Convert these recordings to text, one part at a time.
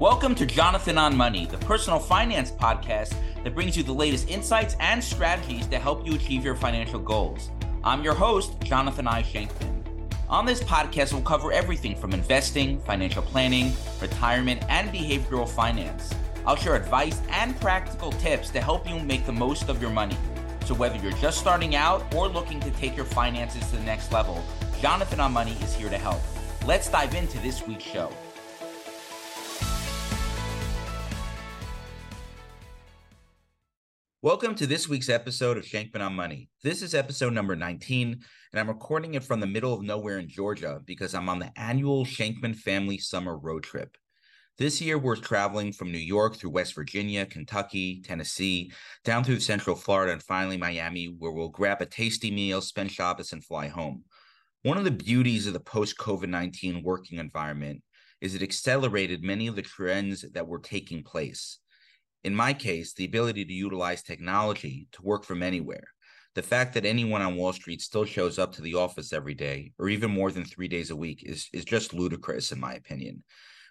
Welcome to Jonathan on Money, the personal finance podcast that brings you the latest insights and strategies to help you achieve your financial goals. I'm your host, Jonathan I. Shenkman. On this podcast, we'll cover everything from investing, financial planning, retirement, and behavioral finance. I'll share advice and practical tips to help you make the most of your money. So, whether you're just starting out or looking to take your finances to the next level, Jonathan on Money is here to help. Let's dive into this week's show. Welcome to this week's episode of Shenkman on Money. This is episode number 19, and I'm recording it from the middle of nowhere in Georgia because I'm on the annual Shenkman family summer road trip. This year, we're traveling from New York through West Virginia, Kentucky, Tennessee, down through Central Florida, and finally Miami, where we'll grab a tasty meal, spend Shabbos, and fly home. One of the beauties of the post COVID 19 working environment is it accelerated many of the trends that were taking place in my case, the ability to utilize technology to work from anywhere. The fact that anyone on Wall Street still shows up to the office every day, or even more than three days a week, is, is just ludicrous, in my opinion.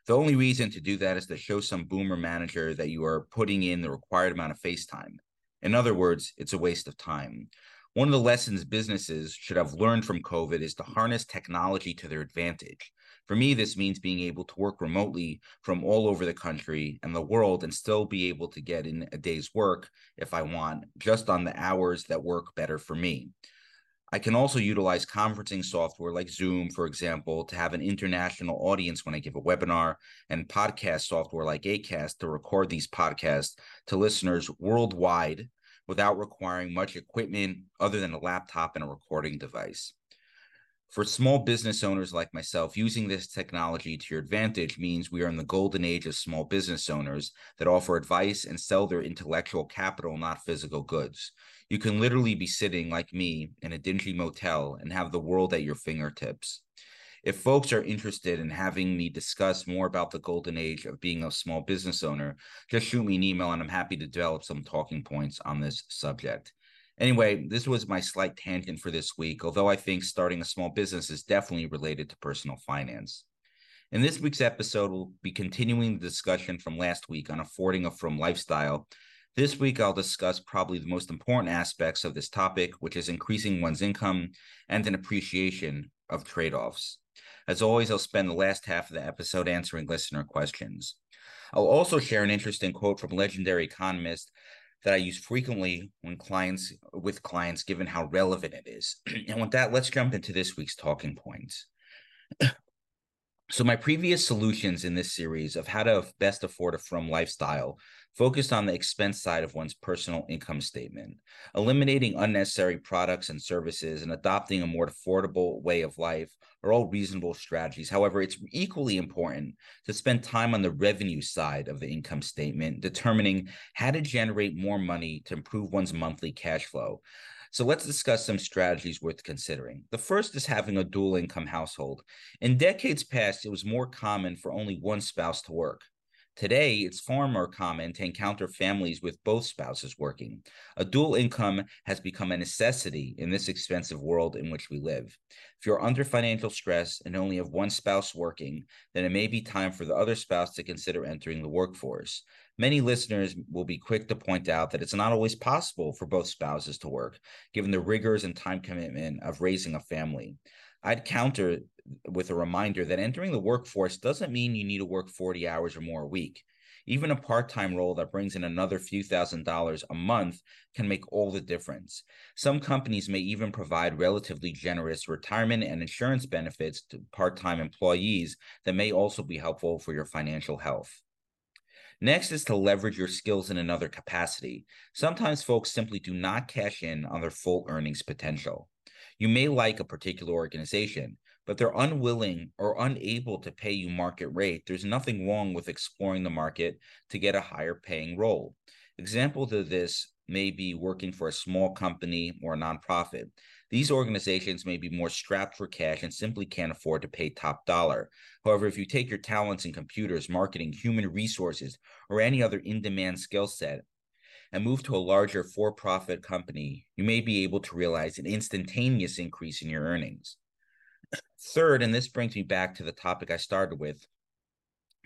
The only reason to do that is to show some boomer manager that you are putting in the required amount of face time. In other words, it's a waste of time. One of the lessons businesses should have learned from COVID is to harness technology to their advantage. For me, this means being able to work remotely from all over the country and the world and still be able to get in a day's work if I want, just on the hours that work better for me. I can also utilize conferencing software like Zoom, for example, to have an international audience when I give a webinar, and podcast software like Acast to record these podcasts to listeners worldwide without requiring much equipment other than a laptop and a recording device. For small business owners like myself, using this technology to your advantage means we are in the golden age of small business owners that offer advice and sell their intellectual capital, not physical goods. You can literally be sitting like me in a dingy motel and have the world at your fingertips. If folks are interested in having me discuss more about the golden age of being a small business owner, just shoot me an email and I'm happy to develop some talking points on this subject. Anyway, this was my slight tangent for this week, although I think starting a small business is definitely related to personal finance. In this week's episode, we'll be continuing the discussion from last week on affording a frum lifestyle. This week, I'll discuss probably the most important aspects of this topic, which is increasing one's income and an appreciation of trade offs. As always, I'll spend the last half of the episode answering listener questions. I'll also share an interesting quote from legendary economist that I use frequently when clients with clients, given how relevant it is. and with that, let's jump into this week's talking points. so my previous solutions in this series of how to best afford a frum lifestyle focused on the expense side of one's personal income statement, eliminating unnecessary products and services, and adopting a more affordable way of life are all reasonable strategies. However, it's equally important to spend time on the revenue side of the income statement, determining how to generate more money to improve one's monthly cash flow. So let's discuss some strategies worth considering. The first is having a dual income household. In decades past, it was more common for only one spouse to work. Today, it's far more common to encounter families with both spouses working. A dual income has become a necessity in this expensive world in which we live. If you're under financial stress and only have one spouse working, then it may be time for the other spouse to consider entering the workforce. Many listeners will be quick to point out that it's not always possible for both spouses to work, given the rigors and time commitment of raising a family. I'd counter with a reminder that entering the workforce doesn't mean you need to work 40 hours or more a week. Even a part time role that brings in another few thousand dollars a month can make all the difference. Some companies may even provide relatively generous retirement and insurance benefits to part time employees that may also be helpful for your financial health. Next is to leverage your skills in another capacity. Sometimes folks simply do not cash in on their full earnings potential. You may like a particular organization, but they're unwilling or unable to pay you market rate. There's nothing wrong with exploring the market to get a higher paying role. Examples of this may be working for a small company or a nonprofit. These organizations may be more strapped for cash and simply can't afford to pay top dollar. However, if you take your talents in computers, marketing, human resources, or any other in demand skill set and move to a larger for profit company, you may be able to realize an instantaneous increase in your earnings. Third, and this brings me back to the topic I started with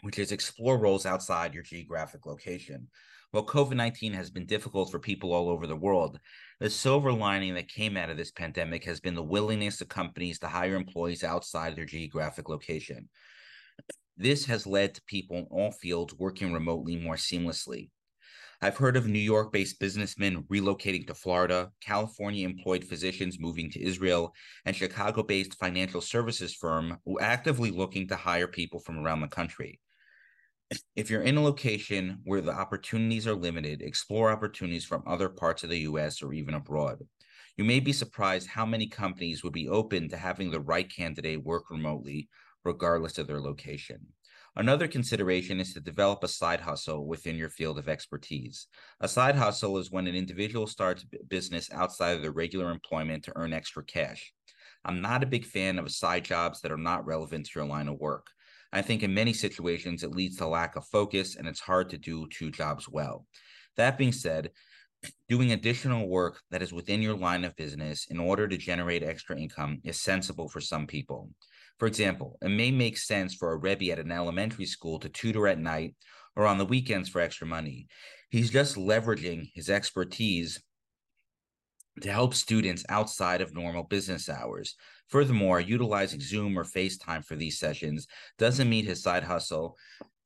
which is explore roles outside your geographic location. While COVID 19 has been difficult for people all over the world, the silver lining that came out of this pandemic has been the willingness of companies to hire employees outside their geographic location. This has led to people in all fields working remotely more seamlessly. I've heard of New York based businessmen relocating to Florida, California employed physicians moving to Israel, and Chicago based financial services firm actively looking to hire people from around the country. If you're in a location where the opportunities are limited, explore opportunities from other parts of the US or even abroad. You may be surprised how many companies would be open to having the right candidate work remotely, regardless of their location. Another consideration is to develop a side hustle within your field of expertise. A side hustle is when an individual starts a business outside of their regular employment to earn extra cash. I'm not a big fan of side jobs that are not relevant to your line of work. I think in many situations it leads to lack of focus and it's hard to do two jobs well. That being said, doing additional work that is within your line of business in order to generate extra income is sensible for some people. For example, it may make sense for a Rebbe at an elementary school to tutor at night or on the weekends for extra money. He's just leveraging his expertise to help students outside of normal business hours. Furthermore, utilizing Zoom or FaceTime for these sessions doesn't mean his side hustle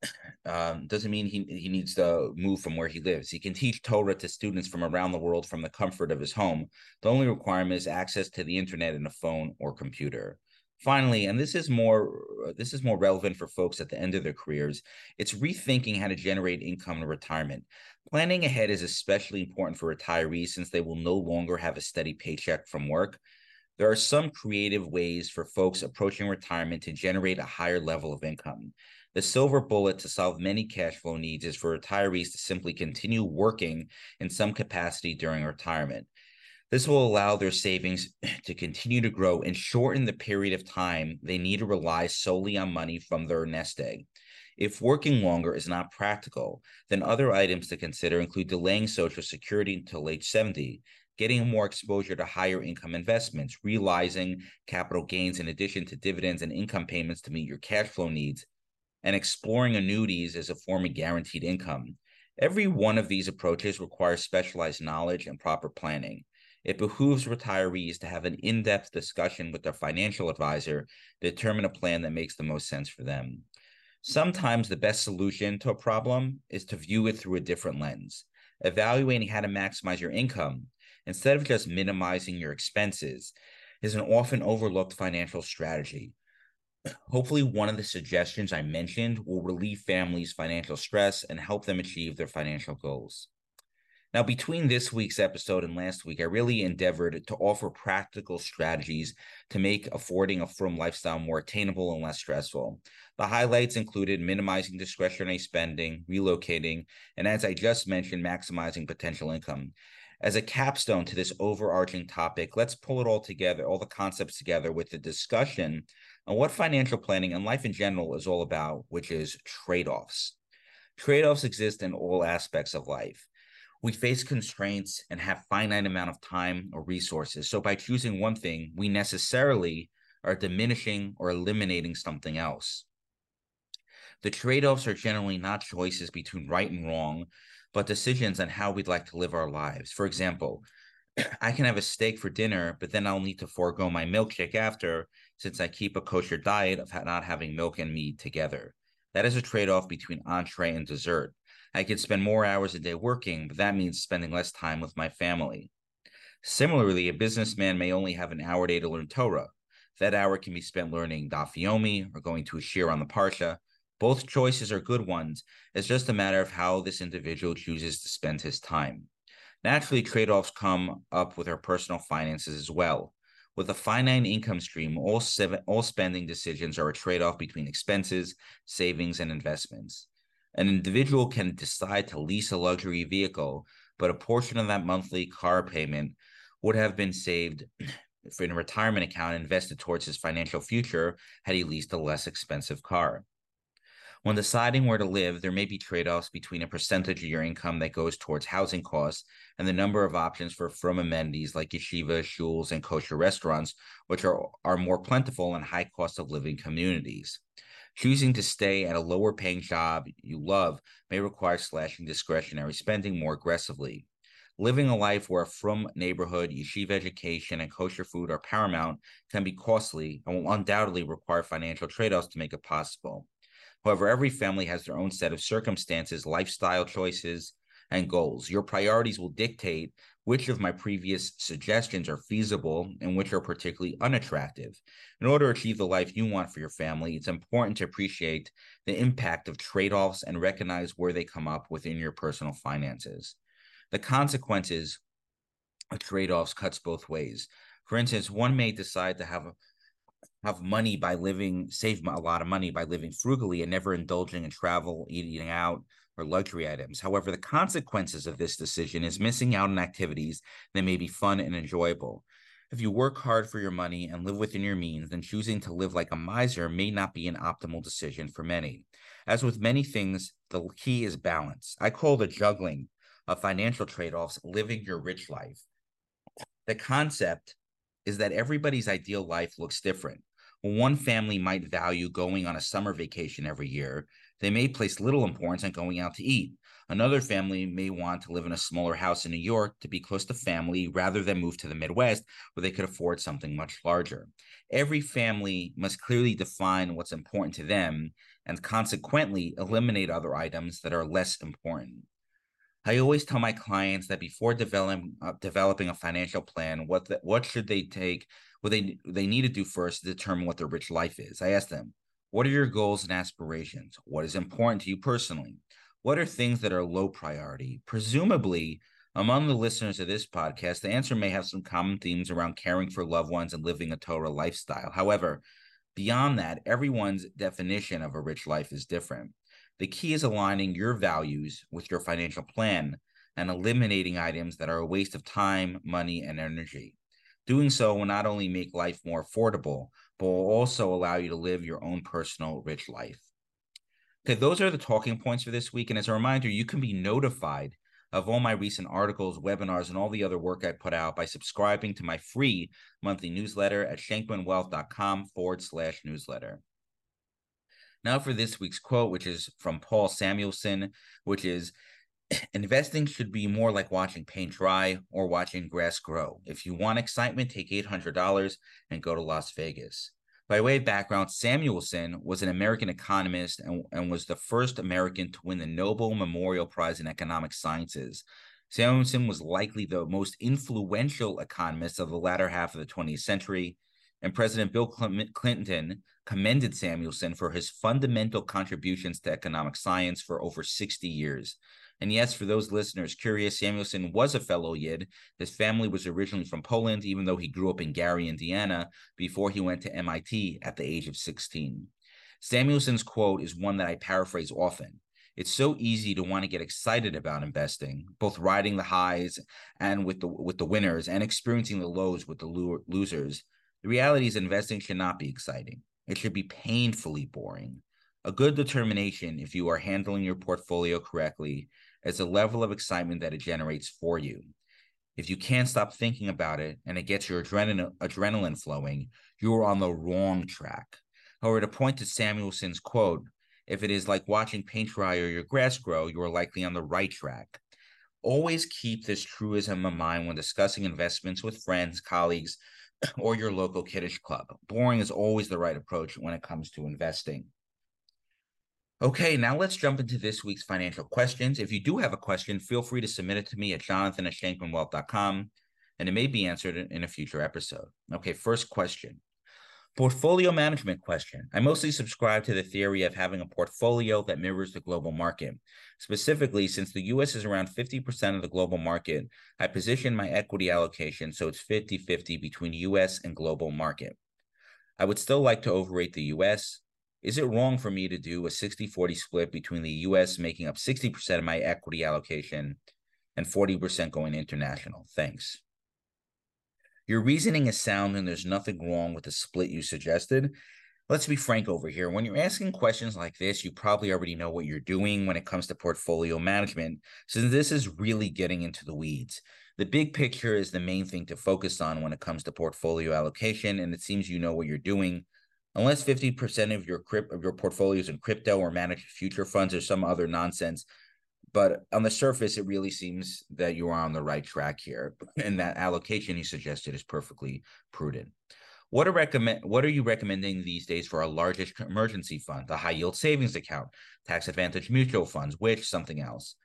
um, doesn't mean he, he needs to move from where he lives. He can teach Torah to students from around the world from the comfort of his home. The only requirement is access to the internet and a phone or computer finally and this is more uh, this is more relevant for folks at the end of their careers it's rethinking how to generate income in retirement planning ahead is especially important for retirees since they will no longer have a steady paycheck from work there are some creative ways for folks approaching retirement to generate a higher level of income the silver bullet to solve many cash flow needs is for retirees to simply continue working in some capacity during retirement this will allow their savings to continue to grow and shorten the period of time they need to rely solely on money from their nest egg. If working longer is not practical, then other items to consider include delaying Social Security until age 70, getting more exposure to higher income investments, realizing capital gains in addition to dividends and income payments to meet your cash flow needs, and exploring annuities as a form of guaranteed income. Every one of these approaches requires specialized knowledge and proper planning it behooves retirees to have an in depth discussion with their financial advisor to determine a plan that makes the most sense for them. Sometimes the best solution to a problem is to view it through a different lens, evaluating how to maximize your income instead of just minimizing your expenses is an often overlooked financial strategy. Hopefully, one of the suggestions I mentioned will relieve families' financial stress and help them achieve their financial goals. Now, between this week's episode and last week, I really endeavored to offer practical strategies to make affording a frum lifestyle more attainable and less stressful. The highlights included minimizing discretionary spending, relocating, and as I just mentioned, maximizing potential income. As a capstone to this overarching topic, let's pull it all together, all the concepts together with the discussion on what financial planning and life in general is all about, which is trade offs. Trade offs exist in all aspects of life we face constraints and have finite amount of time or resources. So by choosing one thing, we necessarily are diminishing or eliminating something else. The trade-offs are generally not choices between right and wrong, but decisions on how we'd like to live our lives. For example, I can have a steak for dinner, but then I'll need to forego my milkshake after, since I keep a kosher diet of not having milk and meat together. That is a trade off between entree and dessert. I could spend more hours a day working, but that means spending less time with my family. Similarly, a businessman may only have an hour a day to learn Torah. That hour can be spent learning Daf Yomi or going to a shiur on the Parsha. Both choices are good ones. It's just a matter of how this individual chooses to spend his time. Naturally, trade offs come up with our personal finances as well. With a finite income stream, all, seven, all spending decisions are a trade off between expenses, savings, and investments. An individual can decide to lease a luxury vehicle, but a portion of that monthly car payment would have been saved in a retirement account invested towards his financial future had he leased a less expensive car. When deciding where to live, there may be trade offs between a percentage of your income that goes towards housing costs and the number of options for frum amenities like yeshiva, shuls, and kosher restaurants, which are, are more plentiful in high cost of living communities. Choosing to stay at a lower paying job you love may require slashing discretionary spending more aggressively. Living a life where frum neighborhood, yeshiva education, and kosher food are paramount can be costly and will undoubtedly require financial trade offs to make it possible. However, every family has their own set of circumstances, lifestyle choices, and goals. Your priorities will dictate which of my previous suggestions are feasible and which are particularly unattractive. In order to achieve the life you want for your family, it's important to appreciate the impact of trade offs and recognize where they come up within your personal finances the consequences of trade-offs cuts both ways. For instance, one may decide to have have money by living, save a lot of money by living frugally and never indulging in travel, eating out, or luxury items. However, the consequences of this decision is missing out on activities that may be fun and enjoyable. If you work hard for your money and live within your means, then choosing to live like a miser may not be an optimal decision for many. As with many things, the key is balance. I call the juggling of financial trade offs living your rich life. The concept is that everybody's ideal life looks different. One family might value going on a summer vacation every year. They may place little importance on going out to eat. Another family may want to live in a smaller house in New York to be close to family rather than move to the Midwest where they could afford something much larger. Every family must clearly define what's important to them and consequently eliminate other items that are less important. I always tell my clients that before developing uh, developing a financial plan, what the, what should they take? What they they need to do first to determine what their rich life is. I ask them, what are your goals and aspirations? What is important to you personally? What are things that are low priority? Presumably, among the listeners of this podcast, the answer may have some common themes around caring for loved ones and living a Torah lifestyle. However, beyond that, everyone's definition of a rich life is different. The key is aligning your values with your financial plan and eliminating items that are a waste of time, money, and energy. Doing so will not only make life more affordable, but will also allow you to live your own personal rich life. Okay, those are the talking points for this week. And as a reminder, you can be notified of all my recent articles, webinars, and all the other work I put out by subscribing to my free monthly newsletter at shenkmanwealth.com forward slash newsletter. Now for this week's quote, which is from Paul Samuelson, which is investing should be more like watching paint dry or watching grass grow. If you want excitement, take $800 and go to Las Vegas. By way of background, Samuelson was an American economist and, and was the first American to win the Nobel Memorial Prize in Economic Sciences. Samuelson was likely the most influential economist of the latter half of the 20th century and President Bill Clinton commended Samuelson for his fundamental contributions to economic science for over 60 years. And yes, for those listeners curious, Samuelson was a fellow Yid. His family was originally from Poland, even though he grew up in Gary, Indiana, before he went to MIT at the age of 16. Samuelson's quote is one that I paraphrase often. It's so easy to want to get excited about investing, both riding the highs and with the with the winners, and experiencing the lows with the losers. The reality is, investing should not be exciting. It should be painfully boring. A good determination, if you are handling your portfolio correctly, is the level of excitement that it generates for you. If you can't stop thinking about it and it gets your adrenaline, adrenaline flowing, you are on the wrong track. However, to point to Samuelson's quote, if it is like watching paint dry or your grass grow, you are likely on the right track. Always keep this truism in mind when discussing investments with friends, colleagues, or your local kiddush club. Boring is always the right approach when it comes to investing. Okay, now let's jump into this week's financial questions. If you do have a question, feel free to submit it to me at jonathan at shenkmanwealth.com and it may be answered in a future episode. Okay, first question Portfolio management question. I mostly subscribe to the theory of having a portfolio that mirrors the global market. Specifically, since the US is around 50% of the global market, I position my equity allocation so it's 50 50 between US and global market. I would still like to overrate the US. Is it wrong for me to do a 60 40 split between the US making up 60% of my equity allocation and 40% going international? Thanks. Your reasoning is sound and there's nothing wrong with the split you suggested. Let's be frank over here. When you're asking questions like this, you probably already know what you're doing when it comes to portfolio management, since this is really getting into the weeds. The big picture is the main thing to focus on when it comes to portfolio allocation, and it seems you know what you're doing. Unless 50% of your crypt of your portfolio is in crypto or managed future funds or some other nonsense, but on the surface, it really seems that you are on the right track here, and that allocation you suggested is perfectly prudent. What are recommend what are you recommending these days for our largest emergency fund, the high yield savings account, tax advantage mutual funds, which something else?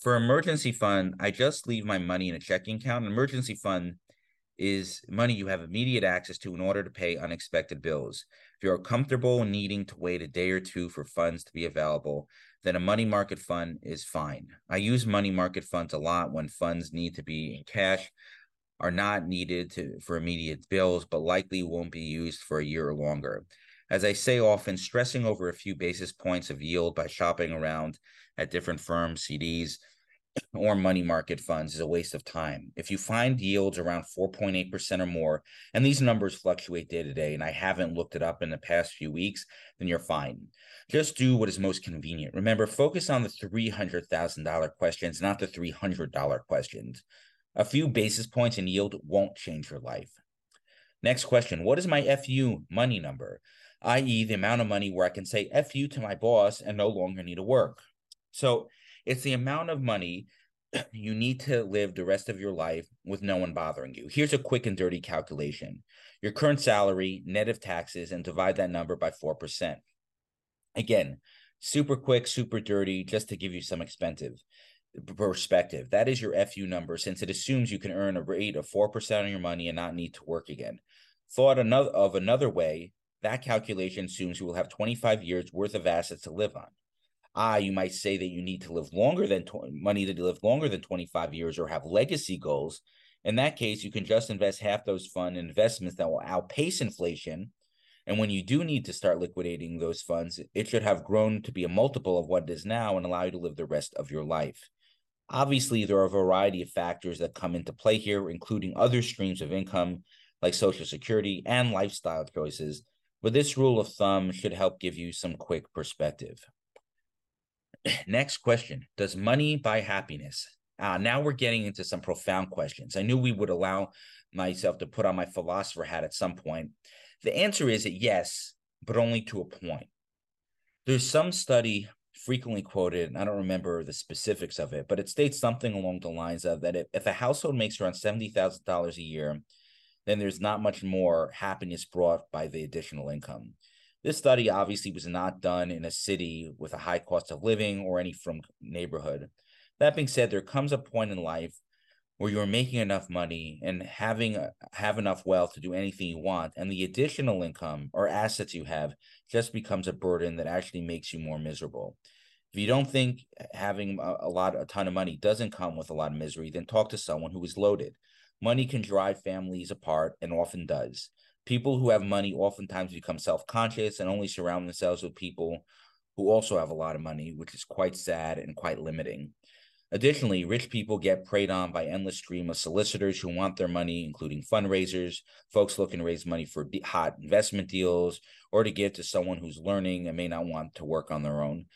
For emergency fund, I just leave my money in a checking account. An emergency fund is money you have immediate access to in order to pay unexpected bills. If you're comfortable needing to wait a day or two for funds to be available, then a money market fund is fine. I use money market funds a lot when funds need to be in cash are not needed to, for immediate bills, but likely won't be used for a year or longer. As I say often, stressing over a few basis points of yield by shopping around at different firms, CDs, or money market funds is a waste of time. If you find yields around 4.8% or more, and these numbers fluctuate day to day, and I haven't looked it up in the past few weeks, then you're fine. Just do what is most convenient. Remember, focus on the $300,000 questions, not the $300 questions. A few basis points in yield won't change your life. Next question What is my FU money number? i.e., the amount of money where I can say FU to my boss and no longer need to work. So it's the amount of money you need to live the rest of your life with no one bothering you. Here's a quick and dirty calculation your current salary, net of taxes, and divide that number by 4%. Again, super quick, super dirty, just to give you some expensive perspective. That is your FU number since it assumes you can earn a rate of 4% on your money and not need to work again. Thought another of another way, that calculation assumes you will have 25 years worth of assets to live on. Ah, you might say that you need to live longer than tw- money to live longer than 25 years or have legacy goals. In that case, you can just invest half those fund investments that will outpace inflation. And when you do need to start liquidating those funds, it should have grown to be a multiple of what it is now and allow you to live the rest of your life. Obviously, there are a variety of factors that come into play here, including other streams of income like Social Security and lifestyle choices, but this rule of thumb should help give you some quick perspective. Next question Does money buy happiness? Uh, now we're getting into some profound questions. I knew we would allow myself to put on my philosopher hat at some point. The answer is that yes, but only to a point. There's some study frequently quoted, and I don't remember the specifics of it, but it states something along the lines of that if, if a household makes around $70,000 a year, then there's not much more happiness brought by the additional income. This study obviously was not done in a city with a high cost of living or any frum neighborhood. That being said, there comes a point in life where you're making enough money and having have enough wealth to do anything you want and the additional income or assets you have just becomes a burden that actually makes you more miserable if you don't think having a lot, a ton of money doesn't come with a lot of misery, then talk to someone who is loaded. Money can drive families apart and often does. People who have money oftentimes become self conscious and only surround themselves with people who also have a lot of money, which is quite sad and quite limiting. Additionally, rich people get preyed on by endless stream of solicitors who want their money, including fundraisers, folks looking to raise money for hot investment deals, or to give to someone who's learning and may not want to work on their own.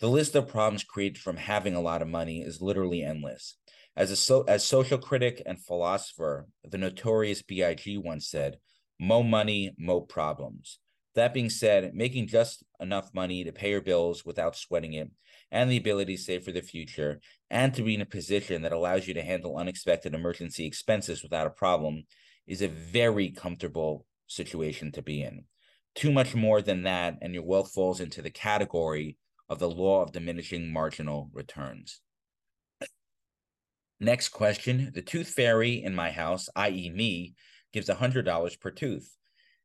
The list of problems created from having a lot of money is literally endless. As a so, as social critic and philosopher, the notorious B.I.G. once said, "Mo money, mo problems." That being said, making just enough money to pay your bills without sweating it, and the ability to save for the future, and to be in a position that allows you to handle unexpected emergency expenses without a problem, is a very comfortable situation to be in. Too much more than that, and your wealth falls into the category of the law of diminishing marginal returns. Next question The tooth fairy in my house, i.e., me, gives $100 per tooth.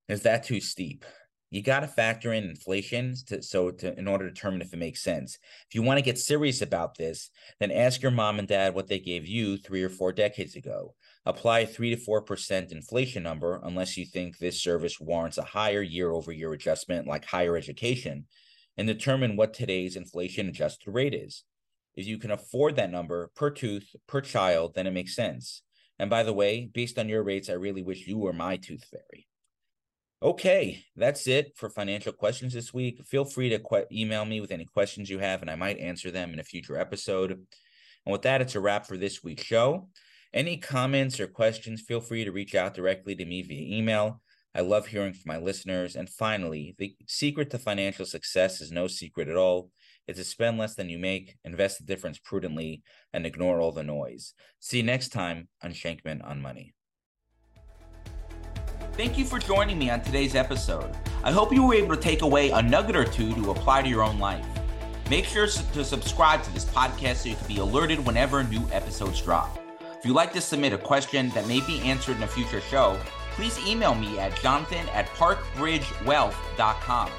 Is that too steep? You got to factor in inflation to, so to, in order to determine if it makes sense. If you want to get serious about this, then ask your mom and dad what they gave you three or four decades ago. Apply a three to four percent inflation number, unless you think this service warrants a higher year over year adjustment like higher education and determine what today's inflation adjusted rate is. If you can afford that number per tooth, per child, then it makes sense. And by the way, based on your rates, I really wish you were my tooth fairy. Okay, that's it for financial questions this week. Feel free to que- email me with any questions you have, and I might answer them in a future episode. And with that, it's a wrap for this week's show. Any comments or questions, feel free to reach out directly to me via email. I love hearing from my listeners. And finally, the secret to financial success is no secret at all. It's to spend less than you make, invest the difference prudently, and ignore all the noise. See you next time on Shenkman on Money. Thank you for joining me on today's episode. I hope you were able to take away a nugget or two to apply to your own life. Make sure to subscribe to this podcast so you can be alerted whenever new episodes drop. If you'd like to submit a question that may be answered in a future show, please email me at jonathan at parkbridgewealth.com.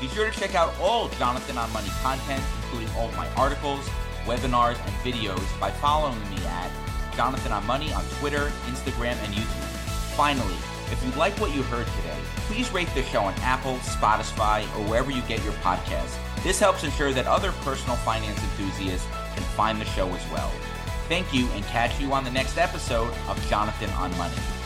Be sure to check out all Jonathan on Money content, including all of my articles, webinars, and videos by following me at Jonathan on Money on Twitter, Instagram, and YouTube. Finally, if you like what you heard today, please rate the show on Apple, Spotify, or wherever you get your podcasts. This helps ensure that other personal finance enthusiasts can find the show as well. Thank you and catch you on the next episode of Jonathan on Money.